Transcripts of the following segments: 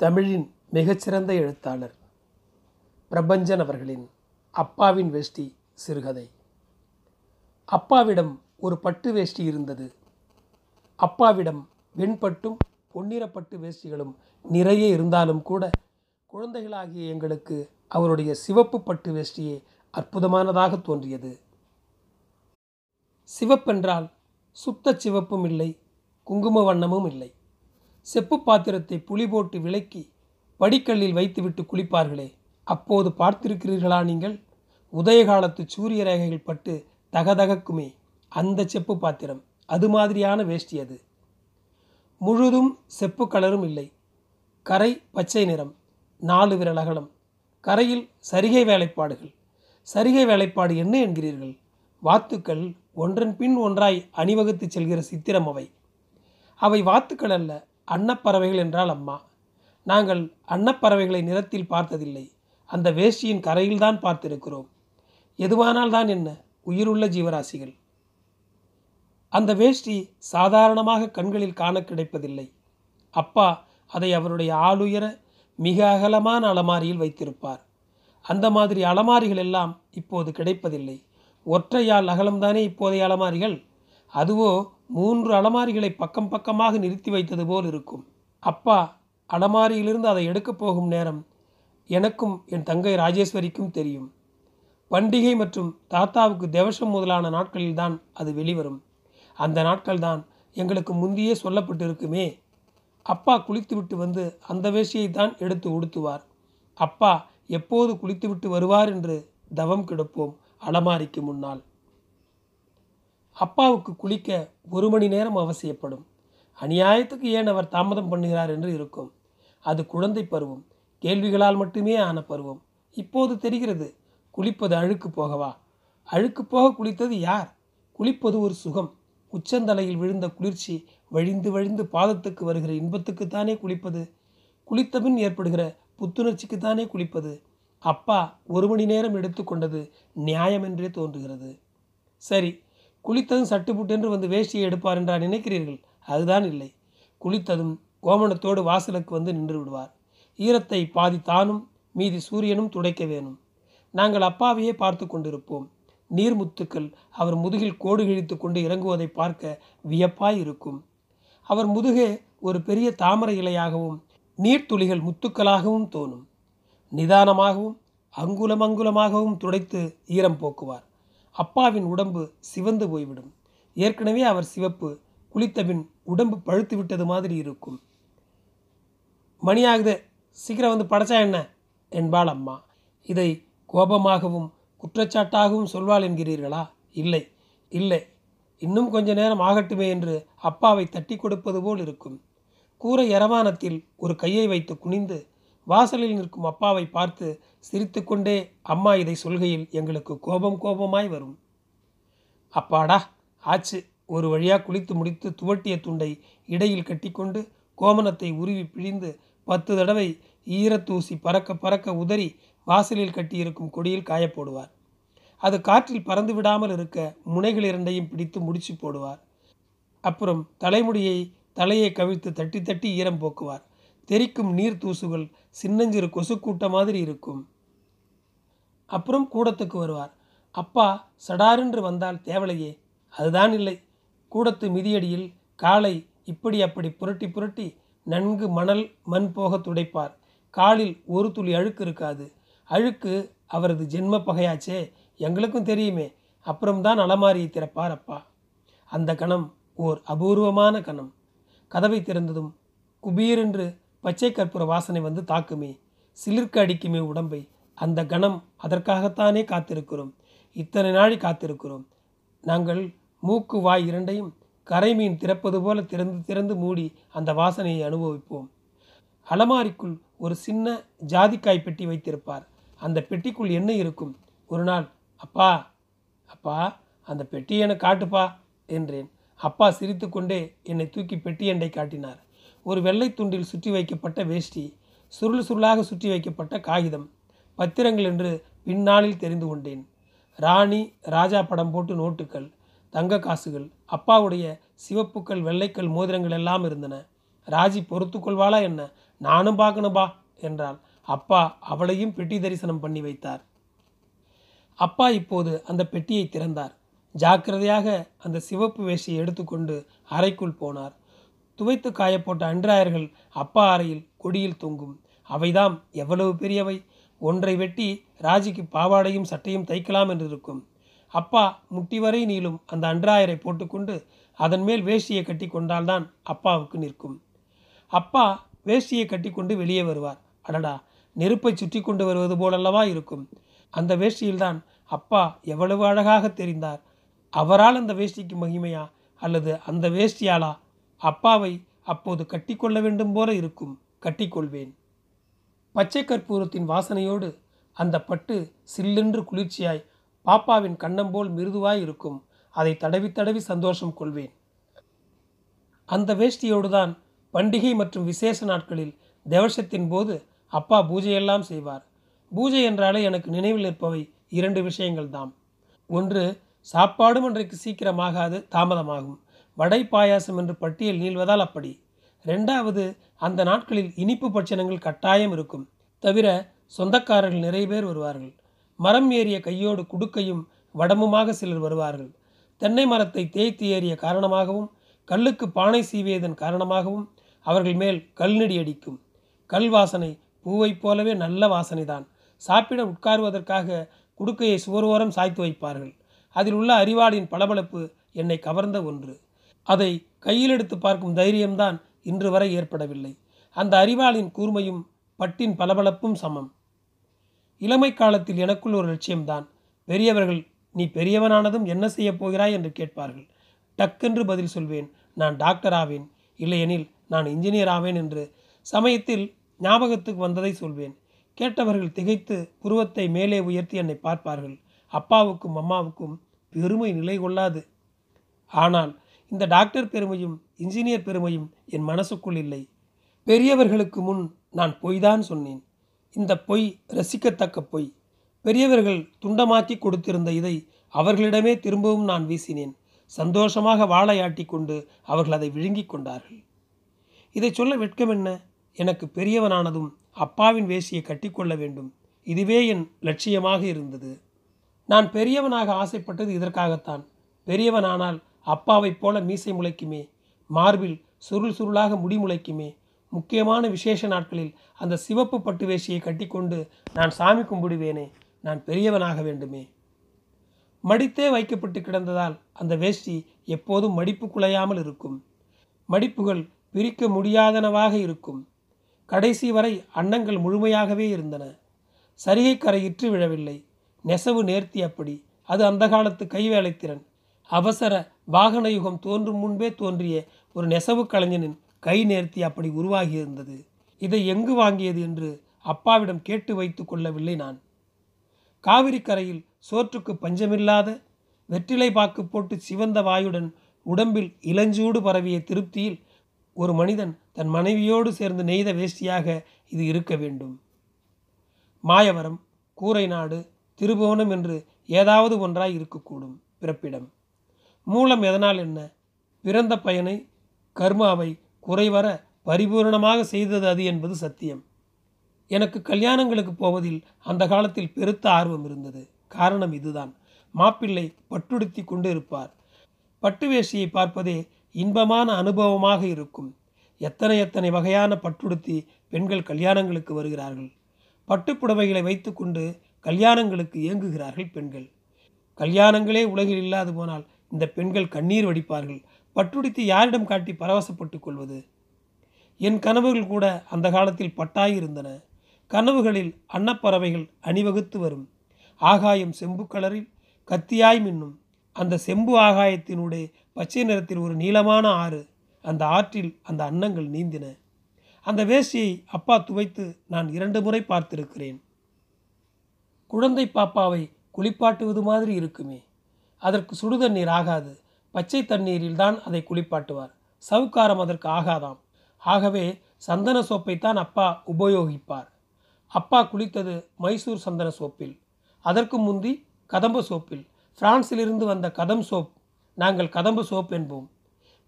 தமிழின் மிகச்சிறந்த எழுத்தாளர் பிரபஞ்சன் அவர்களின் அப்பாவின் வேஷ்டி சிறுகதை. அப்பாவிடம் ஒரு பட்டு வேஷ்டி இருந்தது. அப்பாவிடம் வெண்பட்டும் பொன்னிறப்பட்டு வேஷ்டிகளும் நிறைய இருந்தாலும் கூட குழந்தைகளாகிய எங்களுக்கு அவருடைய சிவப்பு பட்டு வேஷ்டியே அற்புதமானதாக தோன்றியது. சிவப்பென்றால் சுத்த சிவப்பும் இல்லை குங்கும வண்ணமும் இல்லை. செப்பு பாத்திரத்தை புளி போட்டு விலக்கி படிக்கல்லில் வைத்துவிட்டு குளிப்பார்களே. அப்போது பார்த்திருக்கிறீர்களா நீங்கள்? உதயகாலத்து சூரிய ரேகைகள் பட்டு தகதகக்குமே அந்த செப்பு பாத்திரம். அது மாதிரியான வேஷ்டி அது. முழுதும் செப்பு கலரும் இல்லை. கரை பச்சை நிறம். நாலு விரல் அகலம். கரையில் சரிகை வேலைப்பாடுகள். சரிகை வேலைப்பாடு என்ன என்கிறீர்கள்? வாத்துக்கள் ஒன்றன் பின் ஒன்றாய் அணிவகுத்து செல்கிற சித்திரம் அவை. அவை வாத்துக்கள் அல்ல அன்னப்பறவைகள் என்றால் அம்மா. நாங்கள் அன்னப்பறவைகளை நிறத்தில் பார்த்ததில்லை. அந்த வேஷ்டியின் கரையில்தான் பார்த்திருக்கிறோம். எதுவானால் தான் என்ன? உயிருள்ள ஜீவராசிகள். அந்த வேஷ்டி சாதாரணமாக கண்களில் காண கிடைப்பதில்லை. அப்பா அதை அவருடைய ஆளுயர மிக அகலமான அலமாரியில் வைத்திருப்பார். அந்த மாதிரி அலமாரிகள் எல்லாம் இப்போது கிடைப்பதில்லை. ஒற்றையால் அகலம்தானே இப்போதைய அலமாரிகள்? அதுவோ மூன்று அலமாரிகளை பக்கம் பக்கமாக நிறுத்தி வைத்தது போல் இருக்கும். அப்பா அலமாரியிலிருந்து அதை எடுக்கப் போகும் நேரம் எனக்கும் என் தங்கை ராஜேஸ்வரிக்கும் தெரியும். பண்டிகை மற்றும் தாத்தாவுக்கு தேவசம் முதலான நாட்களில்தான் அது வெளிவரும். அந்த நாட்கள்தான் எங்களுக்கு முந்தையே சொல்லப்பட்டிருக்குமே. அப்பா குளித்துவிட்டு வந்து அந்த வேஷியை தான் எடுத்து உடுத்துவார். அப்பா எப்போது குளித்துவிட்டு வருவார் என்று தவம் கிடப்போம் அலமாரிக்கு முன்னால். அப்பாவுக்கு குளிக்க ஒரு மணி நேரம் அவசியப்படும். அநியாயத்துக்கு ஏன் அவர் தாமதம் பண்ணுகிறார் என்று இருக்கும். அது குழந்தை பருவம். கேள்விகளால் மட்டுமே ஆன பருவம். இப்போது தெரிகிறது குளிப்பது அழுக்கு போகவா? அழுக்கு போக குளித்தது யார்? குளிப்பது ஒரு சுகம். உச்சந்தலையில் விழுந்த குளிர்ச்சி வழிந்து வழிந்து பாதத்துக்கு வருகிற இன்பத்துக்குத்தானே குளிப்பது? குளித்தபின் ஏற்படுகிற புத்துணர்ச்சிக்குத்தானே குளிப்பது? அப்பா ஒரு மணி நேரம் எடுத்துக்கொண்டது நியாயமென்றே தோன்றுகிறது. சரி குளித்ததும் சட்டுப்புட்டென்று வந்து வேஷ்டியை எடுப்பார் என்றா நினைக்கிறீர்கள்? அதுதான் இல்லை. குளித்ததும் கோமணத்தோடு வாசலுக்கு வந்து நின்று விடுவார். ஈரத்தை பாதி தானும் மீதி சூரியனும் துடைக்க வேணும். நாங்கள் அப்பாவையே பார்த்து கொண்டிருப்போம். நீர்முத்துக்கள் அவர் முதுகில் கோடு கிழித்து கொண்டு இறங்குவதை பார்க்க வியப்பாய் இருக்கும். அவர் முதுகே ஒரு பெரிய தாமரை இலையாகவும் நீர்த்துளிகள் முத்துக்களாகவும் தோணும். நிதானமாகவும் அங்குலம் அங்குலமாகவும் துடைத்து ஈரம் போக்குவார். அப்பாவின் உடம்பு சிவந்து போய்விடும். ஏற்கனவே அவர் சிவப்பு குளித்தபின் உடம்பு பழுத்து விட்டது மாதிரி இருக்கும். மணியாகுது சீக்கிரம் வந்து படைச்சா என்ன? என்பாள் அம்மா. இதை கோபமாகவும் குற்றச்சாட்டாகவும் சொல்வாள் என்கிறீர்களா? இல்லை இல்லை. இன்னும் கொஞ்ச நேரம் ஆகட்டுமே என்று அப்பாவை தட்டி கொடுப்பது போல் இருக்கும். கூரை எரவானத்தில் ஒரு கையை வைத்து குனிந்து வாசலில் நிற்கும் அப்பாவை பார்த்து சிரித்துக்கொண்டே அம்மா இதை சொல்கையில் எங்களுக்கு கோபம் கோபமாய் வரும். அப்பாடா ஆச்சு. ஒரு வழியாக குளித்து முடித்து துவட்டிய துண்டை இடையில் கட்டிக்கொண்டு கோமணத்தை உருவி பிழிந்து பத்து தடவை ஈரத்தூசி பறக்க பறக்க உதறி வாசலில் கட்டியிருக்கும் கொடியில் காயப்போடுவார் அது காற்றில் பறந்து விடாமல் இருக்க முனைகள் இரண்டையும் பிடித்து முடிச்சு போடுவார். அப்புறம் தலைமுடியை தலையை கவிழ்த்து தட்டி தட்டி ஈரம் போக்குவார். தெரிக்கும் நீர் தூசுகள் சின்னஞ்சிறு கொசுக்கூட்ட மாதிரி இருக்கும். அப்புறம் கூடத்துக்கு வருவார். அப்பா சடாரென்று வந்தால் தேவலையே அதுதான் இல்லை. கூடத்து மிதியடியில் காலை இப்படி அப்படி புரட்டி புரட்டி நன்கு மணல் மண் போக துடைப்பார். காலில் ஒரு துளி அழுக்கு இருக்காது. அழுக்கு அவரது ஜென்ம பகையாச்சே எங்களுக்கும் தெரியுமே. அப்புறம்தான் அலமாரியை திறப்பார் அப்பா. அந்த கணம் ஓர் அபூர்வமான கணம். கதவை திறந்ததும் குபீரென்று பச்சை கற்பூர வாசனை வந்து தாக்குமே. சிலிர்க்க அடிக்குமே உடம்பை. அந்த கணம் அதற்காகத்தானே காத்திருக்கிறோம். இத்தனை நாளை காத்திருக்கிறோம். நாங்கள் மூக்கு வாய் இரண்டையும் கரை மீன் திறப்பது போல திறந்து திறந்து மூடி அந்த வாசனையை அனுபவிப்போம். அலமாரிக்குள் ஒரு சின்ன ஜாதிக்காய் பெட்டி வைத்திருப்பார். அந்த பெட்டிக்குள் என்ன இருக்கும்? ஒரு நாள் அப்பா அப்பா அந்த பெட்டி என காட்டுப்பா என்றேன். அப்பா சிரித்துக்கொண்டே என்னை தூக்கி பெட்டி எண்டை காட்டினார். ஒரு வெள்ளை துண்டில் சுற்றி வைக்கப்பட்ட வேஷ்டி சுருள் சுருளாக சுற்றி வைக்கப்பட்ட காகிதம் பத்திரங்கள் என்று பின்னாளில் தெரிந்து கொண்டேன். ராணி ராஜா படம் போட்டு நோட்டுகள் தங்க காசுகள் அப்பாவுடைய சிவப்புக்கள் வெள்ளைக்கல் மோதிரங்கள் எல்லாம் இருந்தன. ராஜி பொறுத்து கொள்வாளா என்ன? நானும் பார்க்கணும்பா என்றாள். அப்பா அவளையும் பெட்டி தரிசனம் பண்ணி வைத்தார். அப்பா இப்போது அந்த பெட்டியை திறந்தார். ஜாக்கிரதையாக அந்த சிவப்பு வேஷ்டியை எடுத்துக்கொண்டு அறைக்குள் போனார். துவைத்து காயப்போட்ட அன்றாயர்கள் அப்பா அறையில் கொடியில் தொங்கும். அவைதாம் எவ்வளவு பெரியவை? ஒன்றை வெட்டி ராஜிக்கு பாவாடையும் சட்டையும் தைக்கலாம் என்றிருக்கும். அப்பா முட்டி வரை நீளும் அந்த அன்றாயரை போட்டுக்கொண்டு அதன் மேல் வேஷ்டியை கட்டி கொண்டால்தான் அப்பாவுக்கு நிற்கும். அப்பா வேஷ்டியை கட்டிக்கொண்டு வெளியே வருவார். அடடா! நெருப்பை சுற்றி கொண்டு வருவது போலல்லவா இருக்கும்? அந்த வேஷ்டியில்தான் அப்பா எவ்வளவு அழகாக தெரிந்தார். அவரால் அந்த வேஷ்டிக்கு மகிமையா? அல்லது அந்த வேஷ்டியாலா அப்பாவை அப்போது கட்டிக்கொள்ள வேண்டும் போல இருக்கும். கட்டிக்கொள்வேன். பச்சை கற்பூரத்தின் வாசனையோடு அந்த பட்டு சில்லென்று குளிர்ச்சியாய் பாப்பாவின் கண்ணம் போல் மிருதுவாய் இருக்கும். அதை தடவி தடவி சந்தோஷம் கொள்வேன். அந்த வேஷ்டியோடு தான் பண்டிகை மற்றும் விசேஷ நாட்களில் தேவசத்தின் போது அப்பா பூஜையெல்லாம் செய்வார். பூஜை என்றாலே எனக்கு நினைவில் இருப்பவை இரண்டு விஷயங்கள் தாம் ஒன்று சாப்பாடும் அன்றைக்கு சீக்கிரமாகாது தாமதமாகும். வடை பாயாசம் என்று பட்டியல் நீள்வதால் அப்படி. ரெண்டாவது அந்த நாட்களில் இனிப்பு பட்சணங்கள் கட்டாயம் இருக்கும். தவிர சொந்தக்காரர்கள் நிறைய பேர் வருவார்கள். மரம் ஏறிய கையோடு குடுக்கையும் வடமுமாக சிலர் வருவார்கள். தென்னை மரத்தை தேய்த்து ஏறிய காரணமாகவும் கல்லுக்கு பானை சீவியதன் காரணமாகவும் அவர்கள் மேல் கல்நடி அடிக்கும். கல் வாசனை பூவைப் போலவே நல்ல வாசனைதான். சாப்பிட உட்காருவதற்காக குடுக்கையை சுவரோரம் சாய்த்து வைப்பார்கள். அதில் உள்ள அறிவாளின் பளபளப்பு என்னை கவர்ந்த ஒன்று. அதை கையில் எடுத்து பார்க்கும் தைரியம்தான் இன்று வரை ஏற்படவில்லை. அந்த அறிவாளின் கூர்மையும் பட்டின் பளபளப்பும் சமம். இளமை காலத்தில் எனக்குள் ஒரு லட்சியம்தான். பெரியவர்கள் நீ பெரியவனானதும் என்ன செய்யப் போகிறாய்? என்று கேட்பார்கள். டக்கென்று பதில் சொல்வேன். நான் டாக்டர் ஆவேன். இல்லையெனில் நான் இன்ஜினியர் ஆவேன் என்று சமயத்தில் ஞாபகத்துக்கு வந்ததை சொல்வேன். கேட்டவர்கள் திகைத்து புருவத்தை மேலே உயர்த்தி என்னை பார்ப்பார்கள். அப்பாவுக்கும் அம்மாவுக்கும் பெருமை நிலை கொள்ளாது. ஆனால் இந்த டாக்டர் பெருமையும் இன்ஜினியர் பெருமையும் என் மனசுக்குள் இல்லை. பெரியவர்களுக்கு முன் நான் பொய்தான் சொன்னேன். இந்த பொய் ரசிக்கத்தக்க பொய். பெரியவர்கள் துண்டமாக்கி கொடுத்திருந்த இதை அவர்களிடமே திரும்பவும் நான் வீசினேன். சந்தோஷமாக வாழையாட்டி கொண்டு அவர்கள் அதை விழுங்கிக் கொண்டார்கள். இதை சொல்ல வெட்கம் என்ன? எனக்கு பெரியவனானதும் அப்பாவின் வேசியை கட்டிக்கொள்ள வேண்டும். இதுவே என் லட்சியமாக இருந்தது. நான் பெரியவனாக ஆசைப்பட்டது இதற்காகத்தான். பெரியவனானால் அப்பாவைப் போல மீசை முளைக்குமே. மார்பில் சுருள் சுருளாக முடி முளைக்குமே. முக்கியமான விசேஷ நாட்களில் அந்த சிவப்பு பட்டு வேஷியை கட்டிக்கொண்டு நான் சாமி கும்பிடுவேனே. நான் பெரியவனாக வேண்டுமே. மடித்தே வைக்கப்பட்டு கிடந்ததால் அந்த வேஷ்டி எப்போதும் மடிப்பு குலையாமல் இருக்கும். மடிப்புகள் பிரிக்க முடியாதனவாக இருக்கும். கடைசி வரை அன்னங்கள் முழுமையாகவே இருந்தன. சரிகை கரையிற்று விழவில்லை. நெசவு நேர்த்தி அப்படி. அது அந்த காலத்து கைவேலைத்திறன். அவசர வாகன யுகம் தோன்றும் முன்பே தோன்றிய ஒரு நெசவு கலைஞனின் கை நேர்த்தி அப்படி உருவாகியிருந்தது. இதை எங்கு வாங்கியது என்று அப்பாவிடம் கேட்டு வைத்து கொள்ளவில்லை நான். காவிரி கரையில் சோற்றுக்கு பஞ்சமில்லாத வெற்றிலை பாக்கு போட்டு சிவந்த வாயுடன் உடம்பில் இளஞ்சூடு பரவிய திருப்தியில் ஒரு மனிதன் தன் மனைவியோடு சேர்ந்து நெய்த வேஷ்டியாக இது இருக்க வேண்டும். மாயவரம் கூரை நாடு திருபுவனம் என்று ஏதாவது ஒன்றாய் இருக்கக்கூடும் பிறப்பிடம். மூலம் எதனால் என்ன? பிறந்த பயனை கர்மாவை குறைவர பரிபூரணமாக செய்தது அது என்பது சத்தியம். எனக்கு கல்யாணங்களுக்கு போவதில் அந்த காலத்தில் பெருத்த ஆர்வம் இருந்தது. காரணம் இதுதான். மாப்பிள்ளை பட்டுடுத்தி கொண்டு இருப்பார் பட்டு வேஷியை பார்ப்பதே இன்பமான அனுபவமாக இருக்கும். எத்தனை எத்தனை வகையான பட்டுடுத்தி பெண்கள் கல்யாணங்களுக்கு வருகிறார்கள். பட்டுப்புடவைகளை வைத்துக்கொண்டு கல்யாணங்களுக்கு இயங்குகிறார்கள் பெண்கள். கல்யாணங்களே உலகில் இல்லாது போனால் இந்த பெண்கள் கண்ணீர் வடிப்பார்கள். பட்டுடித்து யாரிடம் காட்டி பரவசப்பட்டுக் கொள்வது? என் கனவுகள் கூட அந்த காலத்தில் பட்டாயிருந்தன கனவுகளில் அன்னப்பறவைகள் அணிவகுத்து வரும். ஆகாயம் செம்பு கலரில் கத்தியாய் மின்னும். அந்த செம்பு ஆகாயத்தினுடைய பச்சை நிறத்தில் ஒரு நீளமான ஆறு. அந்த ஆற்றில் அந்த அன்னங்கள் நீந்தின. அந்த வேஷ்டியை அப்பா துவைத்து நான் இரண்டு முறை பார்த்திருக்கிறேன். குழந்தை பாப்பாவை குளிப்பாட்டுவது மாதிரி இருக்குமே. அதற்கு சுடு தண்ணீர் ஆகாது. பச்சை தண்ணீரில் தான் அதை குளிப்பாட்டுவார். சவுக்காரம் அதற்கு ஆகாதாம். ஆகவே சந்தன சோப்பைத்தான் அப்பா உபயோகிப்பார். அப்பா குளித்தது மைசூர் சந்தன சோப்பில். அதற்கு முந்தி கதம்ப சோப்பில். பிரான்சிலிருந்து வந்த கதம் சோப். நாங்கள் கதம்பு சோப் என்போம்.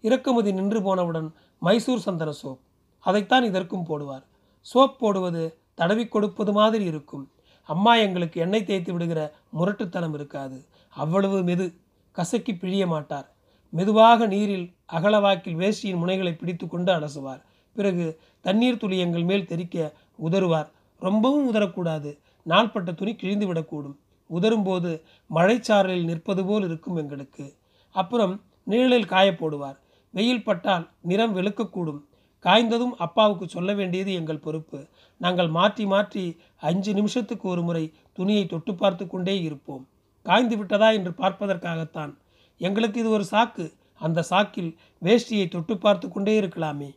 இறக்குமதி நின்று போனவுடன் மைசூர் சந்தன சோப். அதைத்தான் இதற்கும் போடுவார். சோப் போடுவது தடவி கொடுப்பது மாதிரி இருக்கும். அம்மா எங்களுக்கு எண்ணெய் தேய்த்து விடுகிற முரட்டுத்தனம் இருக்காது. அவ்வளவு மெது கசக்கி பிழிய மாட்டார். மெதுவாக நீரில் அகலவாக்கில் வேஷ்டியின் முனைகளை பிடித்து கொண்டு அலசுவார். பிறகு தண்ணீர் துளி எங்கள் மேல் தெறிக்க உதறுவார். ரொம்பவும் உதறக்கூடாது. நாள்பட்ட துணி கிழிந்து விடக்கூடும். உதரும்போது மழைச்சாரலில் நிற்பது போல் இருக்கும் எங்களுக்கு. அப்புறம் நிழலில் காய போடுவார். வெயில் பட்டால் நிறம் வெளுக்கக்கூடும். காய்ந்ததும் அப்பாவுக்கு சொல்ல வேண்டியது எங்கள் பொறுப்பு. நாங்கள் மாற்றி மாற்றி அஞ்சு நிமிஷத்துக்கு ஒரு முறை துணியை தொட்டு பார்த்து கொண்டே இருப்போம். காய்ந்து விட்டதா என்று பார்ப்பதற்காகத்தான். எங்களுக்கு இது ஒரு சாக்கு. அந்த சாக்கில் வேஷ்டியை தொட்டு பார்த்து கொண்டே இருக்கலாமே.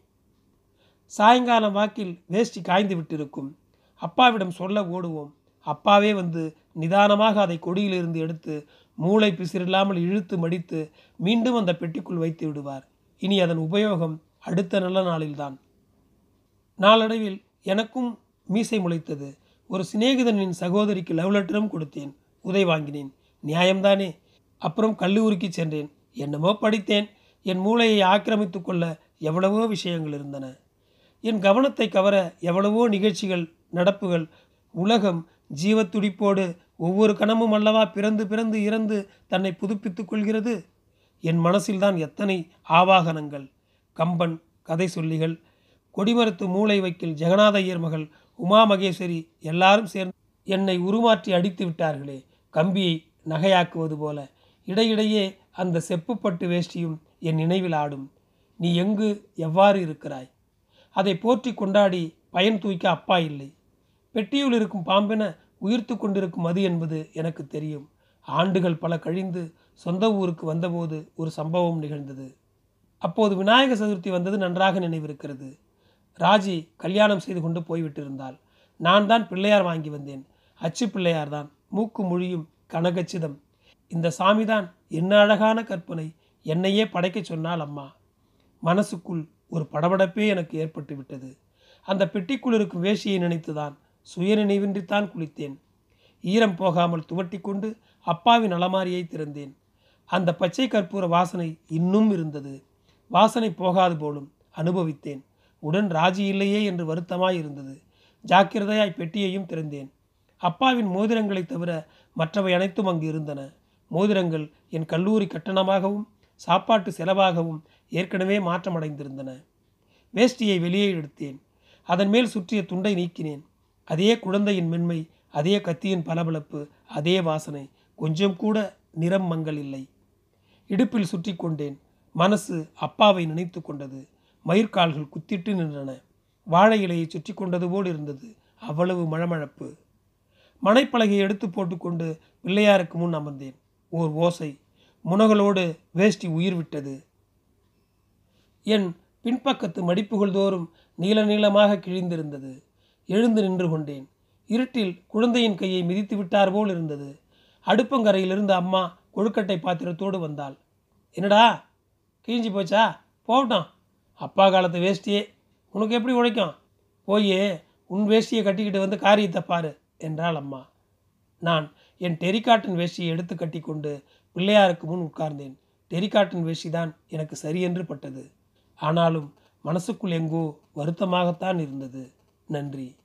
சாயங்காலம் வாக்கில் வேஷ்டி காய்ந்து விட்டிருக்கும். அப்பாவிடம் சொல்ல ஓடுவோம். அப்பாவே வந்து நிதானமாக அதை கொடியிலிருந்து எடுத்து மூளை பிசிறில்லாமல் இழுத்து மடித்து மீண்டும் அந்த பெட்டிக்குள் வைத்து விடுவார். இனி அதன் உபயோகம் அடுத்த நல்ல நாளில்தான். நாளடைவில் எனக்கும் மீசை முளைத்தது. ஒரு சிநேகிதனின் சகோதரிக்கு லவ் லெட்டரும் கொடுத்தேன். உதை வாங்கினேன். நியாயம்தானே? அப்புறம் கல்லூரிக்கு சென்றேன். என்னமோ படித்தேன். என் மூளையை ஆக்கிரமித்து கொள்ள எவ்வளவோ விஷயங்கள் இருந்தன. என் கவனத்தை கவர எவ்வளவோ நிகழ்ச்சிகள் நடப்புகள் உலகம் ஜீவத்துடிப்போடு ஒவ்வொரு கணமும் அல்லவா பிறந்து பிறந்து இறந்து தன்னை புதுப்பித்துக் கொள்கிறது? என் மனசில்தான் எத்தனை ஆவாகனங்கள். கம்பன் கதை சொல்லிகள் கொடிமரத்து மூளை வைக்கில் ஜெகநாத ஐயர் மகள் உமா மகேஸ்வரி எல்லாரும் சேர்ந்து என்னை உருமாற்றி அடித்து விட்டார்களே. கம்பியை நகையாக்குவது போல இடையிடையே அந்த செப்புப்பட்டு வேஷ்டியும் என் நினைவில் ஆடும். நீ எங்கு எவ்வாறு இருக்கிறாய்? அதை போற்றி கொண்டாடி பயன் தூய்க்க அப்பா இல்லை. பெட்டியுள் இருக்கும் பாம்பென உயிர்த்து கொண்டிருக்கும் அது என்பது எனக்கு தெரியும். ஆண்டுகள் பல கழிந்து சொந்த ஊருக்கு வந்தபோது ஒரு சம்பவம் நிகழ்ந்தது. அப்போது விநாயக சதுர்த்தி வந்தது நன்றாக நினைவிருக்கிறது. ராஜி கல்யாணம் செய்து கொண்டு போய்விட்டிருந்தாள். நான் தான் பிள்ளையார் வாங்கி வந்தேன். அச்சு பிள்ளையார் தான் மூக்கு மொழியும் கனகச்சிதம். இந்த சாமிதான் என்ன அழகான கற்பனை என்னையே படைக்கச் சொன்னால் அம்மா. மனசுக்குள் ஒரு படபடப்பே எனக்கு ஏற்பட்டு விட்டது. அந்த பெட்டிக்குள் இருக்கும் வேஷியை நினைத்துதான் சுயநினைவின்றித்தான் குளித்தேன். ஈரம் போகாமல் துவட்டி கொண்டு அப்பாவின் அலமாரியை திறந்தேன். அந்த பச்சை கற்பூர வாசனை இன்னும் இருந்தது. வாசனை போகாது போலும் அனுபவித்தேன். உடன் ராஜி இல்லையே என்று வருத்தமாய் இருந்தது. ஜாக்கிரதையாய் பெட்டியையும் திறந்தேன். அப்பாவின் மோதிரங்களை தவிர மற்றவை அனைத்தும் அங்கு இருந்தன. மோதிரங்கள் என் கல்லூரி கட்டணமாகவும் சாப்பாட்டு செலவாகவும் ஏற்கனவே மாற்றமடைந்திருந்தன. வேஷ்டியை வெளியே எடுத்தேன். அதன் மேல் சுற்றிய துண்டை நீக்கினேன். அதே குழந்தையின் மென்மை அதே கத்தியின் பளபளப்பு அதே வாசனை கொஞ்சம் கூட நிறம் மங்கள் இல்லை. இடுப்பில் சுற்றி கொண்டேன். மனசு அப்பாவை நினைத்து கொண்டது. மயிர்கால்கள் குத்திட்டு நின்றன. வாழை இலையை சுற்றி கொண்டது போல் இருந்தது. அவ்வளவு மழமழப்பு. மனைப்பலகையை எடுத்து போட்டுக்கொண்டு பிள்ளையாருக்கு முன் அமர்ந்தேன். ஓர் ஓசை முனகளோடு வேஷ்டி உயிர் விட்டது என் பின்பக்கத்து மடிப்புகள் தோறும் நீள நீளமாக கிழிந்திருந்தது. எழுந்து நின்று கொண்டேன். இருட்டில் குழந்தையின் கையை மிதித்து விட்டார் போல் இருந்தது. அடுப்பங்கரையிலிருந்து அம்மா கொழுக்கட்டை பாத்திரத்தோடு வந்தாள். என்னடா கிழிஞ்சி போச்சா? போகட்டும். அப்பா காலத்து வேஷ்டியே. உனக்கு எப்படி உழைக்கும்? போய் உன் வேஷ்டியை கட்டிக்கிட்டு வந்து காரியத்தை பாரு. என்றாள் அம்மா. நான் என் டெரிகாட்டன் வேஷ்டியை எடுத்து கட்டிக்கொண்டு பிள்ளையாருக்கு முன் உட்கார்ந்தேன். டெரிகாட்டன் வேஷ்டி தான் எனக்கு சரியென்று பட்டது. ஆனாலும் மனசுக்குள் எங்கோ வருத்தமாகத்தான் இருந்தது. நன்றி.